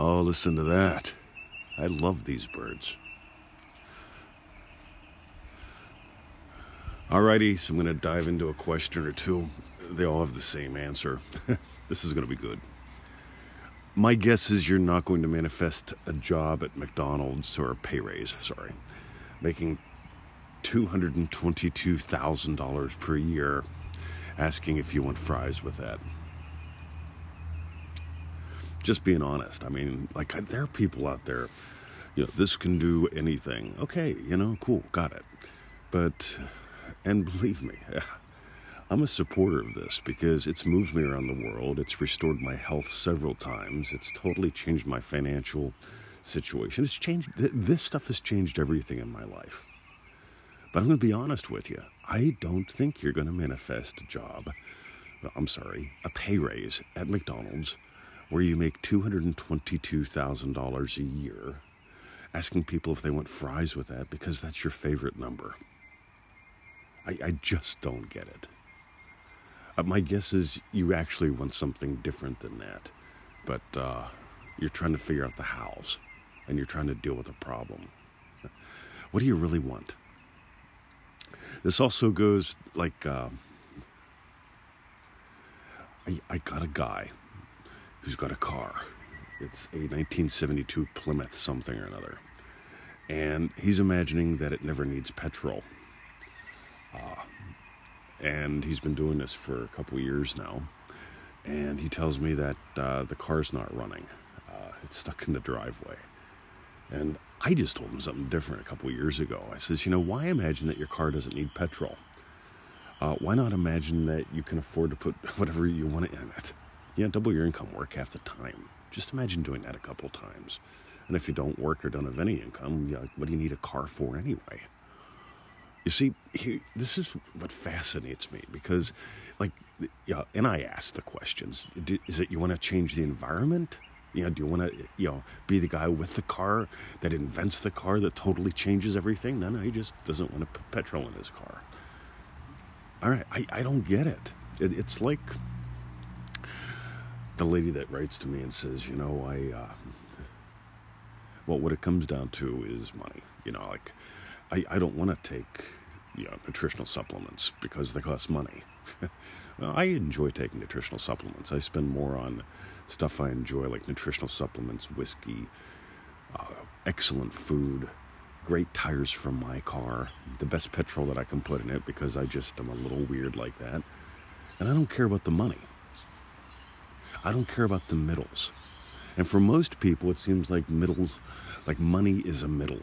Oh, listen to that. I love these birds. Alrighty, so I'm going to dive into a question or two. They all have the same answer. this is going to be good. My guess is you're not going to manifest a job at McDonald's or a pay raise, sorry, making $222,000 per year, asking if you want fries with that. Just being honest. I mean, like, there are people out there, you know, this can do anything. Okay, you know, cool, got it. But and believe me, I'm a supporter of this because it's moved me around the world. It's restored my health several times. It's totally changed my financial situation. It's changed, this stuff has changed everything in my life. But I'm going to be honest with you. I don't think you're going to manifest a job, I'm sorry, a pay raise at McDonald's where you make $222,000 a year asking people if they want fries with that because that's your favorite number. I, I just don't get it. Uh, my guess is you actually want something different than that, but uh, you're trying to figure out the hows and you're trying to deal with a problem. What do you really want? This also goes like uh, I, I got a guy who's got a car. It's a 1972 Plymouth something or another. And he's imagining that it never needs petrol. Uh, and he's been doing this for a couple of years now. And he tells me that uh, the car's not running, uh, it's stuck in the driveway. And I just told him something different a couple of years ago. I says, you know, why imagine that your car doesn't need petrol? Uh, why not imagine that you can afford to put whatever you want in it? Yeah, double your income, work half the time. Just imagine doing that a couple times. And if you don't work or don't have any income, yeah, what do you need a car for anyway? You see, this is what fascinates me because, like, yeah, and I ask the questions: Is it you want to change the environment? You know, do you want to, you know, be the guy with the car that invents the car that totally changes everything? No, no, he just doesn't want to put petrol in his car. All right, I, I don't get it. it it's like the lady that writes to me and says, you know, I, uh, well, what it comes down to is money. You know, like, I, I don't want to take you know, nutritional supplements because they cost money. I enjoy taking nutritional supplements. I spend more on stuff I enjoy, like nutritional supplements, whiskey, uh, excellent food, great tires from my car, the best petrol that I can put in it because I just am a little weird like that. And I don't care about the money. I don't care about the middles. And for most people, it seems like middles, like money is a middle.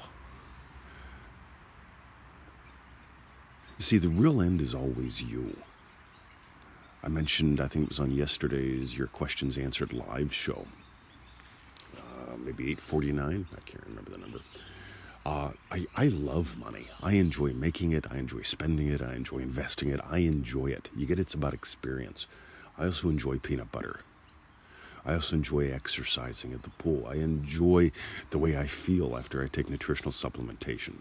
You see, the real end is always you. I mentioned, I think it was on yesterday's Your Questions Answered live show. Uh, maybe 849, I can't remember the number. Uh, I, I love money. I enjoy making it. I enjoy spending it. I enjoy investing it. I enjoy it. You get it's about experience. I also enjoy peanut butter. I also enjoy exercising at the pool. I enjoy the way I feel after I take nutritional supplementation.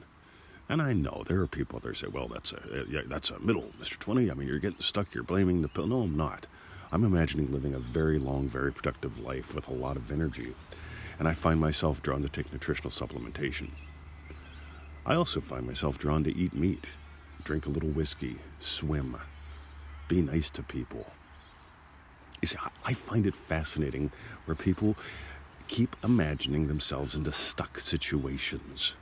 And I know there are people that say, well, that's a, uh, yeah, that's a middle, Mr. 20. I mean, you're getting stuck, you're blaming the pill. No, I'm not. I'm imagining living a very long, very productive life with a lot of energy. And I find myself drawn to take nutritional supplementation. I also find myself drawn to eat meat, drink a little whiskey, swim, be nice to people. See, I find it fascinating where people keep imagining themselves into stuck situations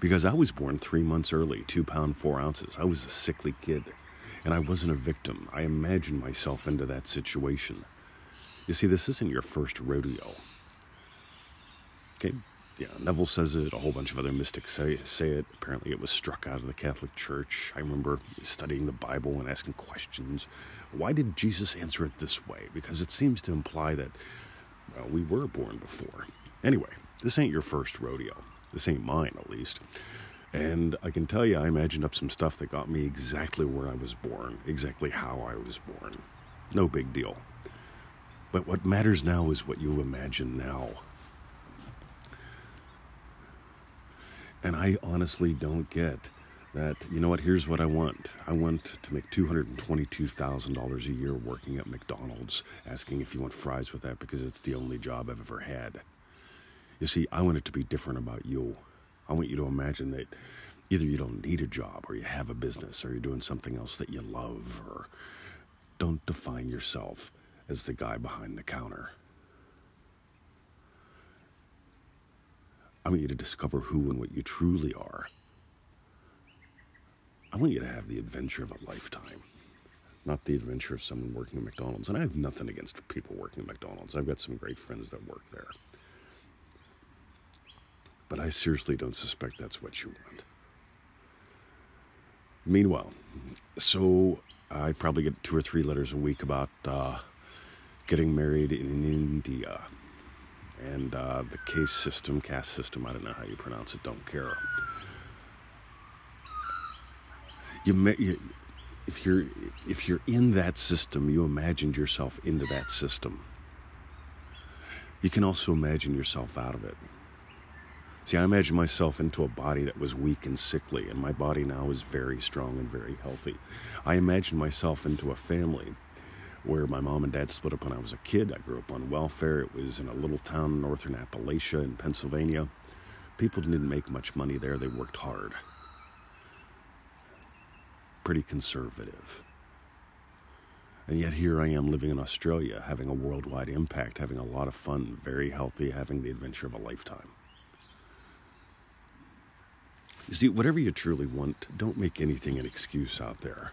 because I was born three months early, two pound four ounces. I was a sickly kid, and I wasn't a victim. I imagined myself into that situation. You see, this isn't your first rodeo. Okay, yeah, Neville says it, a whole bunch of other mystics say, say it. Apparently, it was struck out of the Catholic Church. I remember studying the Bible and asking questions. Why did Jesus answer it this way? Because it seems to imply that, well, we were born before. Anyway, this ain't your first rodeo. This ain't mine, at least. And I can tell you, I imagined up some stuff that got me exactly where I was born, exactly how I was born. No big deal. But what matters now is what you imagine now. And I honestly don't get that, you know what, here's what I want. I want to make $222,000 a year working at McDonald's, asking if you want fries with that because it's the only job I've ever had. You see, I want it to be different about you. I want you to imagine that either you don't need a job or you have a business or you're doing something else that you love or don't define yourself as the guy behind the counter. I want you to discover who and what you truly are. I want you to have the adventure of a lifetime, not the adventure of someone working at McDonald's. And I have nothing against people working at McDonald's. I've got some great friends that work there. But I seriously don't suspect that's what you want. Meanwhile, so I probably get two or three letters a week about uh, getting married in India. And uh, the case system, caste system, I don't know how you pronounce it, don't care you, you if you're if you're in that system, you imagined yourself into that system. You can also imagine yourself out of it. See, I imagined myself into a body that was weak and sickly, and my body now is very strong and very healthy. I imagined myself into a family where my mom and dad split up when I was a kid. I grew up on welfare. It was in a little town in northern Appalachia in Pennsylvania. People didn't make much money there, they worked hard pretty conservative. And yet here I am living in Australia, having a worldwide impact, having a lot of fun, very healthy, having the adventure of a lifetime. You see, whatever you truly want, don't make anything an excuse out there.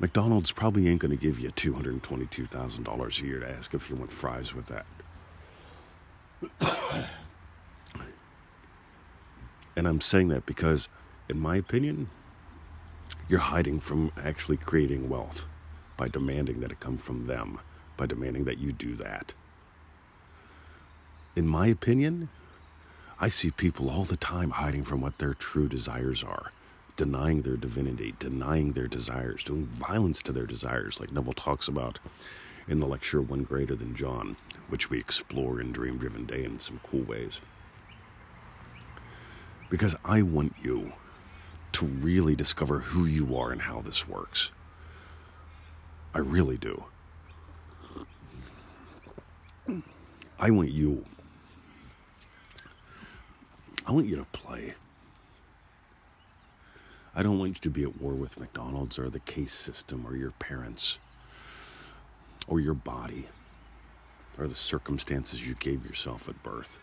McDonald's probably ain't going to give you $222,000 a year to ask if you want fries with that. and I'm saying that because, in my opinion, you're hiding from actually creating wealth by demanding that it come from them, by demanding that you do that. In my opinion, I see people all the time hiding from what their true desires are, denying their divinity, denying their desires, doing violence to their desires, like Neville talks about in the lecture One Greater Than John, which we explore in Dream Driven Day in some cool ways. Because I want you to really discover who you are and how this works. I really do. I want you. I want you to play. I don't want you to be at war with McDonald's or the case system or your parents or your body or the circumstances you gave yourself at birth.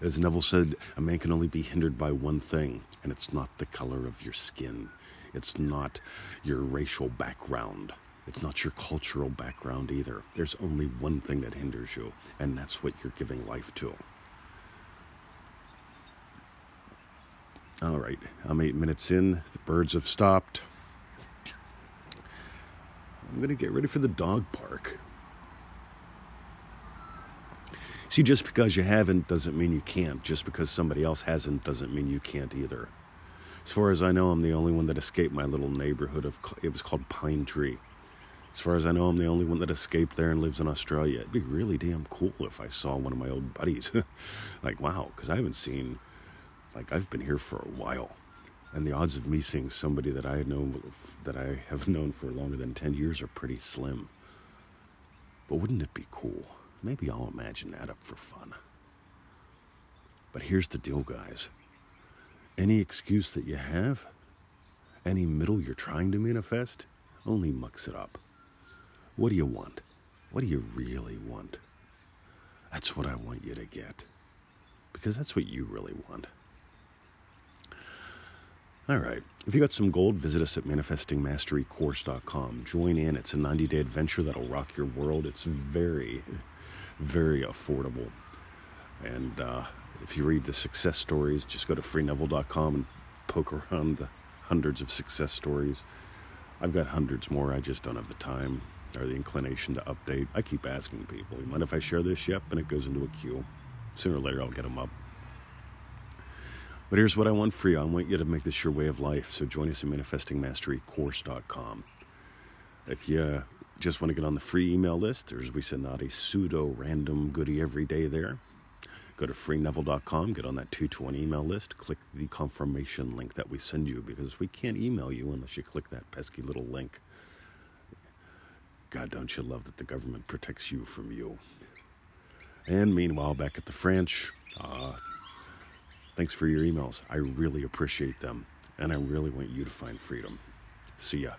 As Neville said, a man can only be hindered by one thing, and it's not the color of your skin. It's not your racial background. It's not your cultural background either. There's only one thing that hinders you, and that's what you're giving life to. All right, I'm eight minutes in. The birds have stopped. I'm going to get ready for the dog park. See, just because you haven't doesn't mean you can't. Just because somebody else hasn't doesn't mean you can't either. As far as I know, I'm the only one that escaped my little neighborhood of it was called Pine Tree. As far as I know, I'm the only one that escaped there and lives in Australia. It'd be really damn cool if I saw one of my old buddies. like, wow, because I haven't seen, like, I've been here for a while. And the odds of me seeing somebody that I had known, that I have known for longer than 10 years are pretty slim. But wouldn't it be cool? Maybe I'll imagine that up for fun. But here's the deal, guys. Any excuse that you have, any middle you're trying to manifest, only mucks it up. What do you want? What do you really want? That's what I want you to get. Because that's what you really want. All right. If you got some gold, visit us at manifestingmasterycourse.com. Join in. It's a 90 day adventure that'll rock your world. It's very very affordable. And uh, if you read the success stories, just go to freeneville.com and poke around the hundreds of success stories. I've got hundreds more, I just don't have the time or the inclination to update. I keep asking people, you mind if I share this? Yep, and it goes into a queue. Sooner or later, I'll get them up. But here's what I want for you I want you to make this your way of life. So join us at manifestingmasterycourse.com. If you just want to get on the free email list, there's we send out a pseudo random goodie every day there. Go to freeneville.com, get on that 220 email list, click the confirmation link that we send you because we can't email you unless you click that pesky little link. God, don't you love that the government protects you from you? And meanwhile, back at the French, uh, thanks for your emails. I really appreciate them, and I really want you to find freedom. See ya.